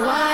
why?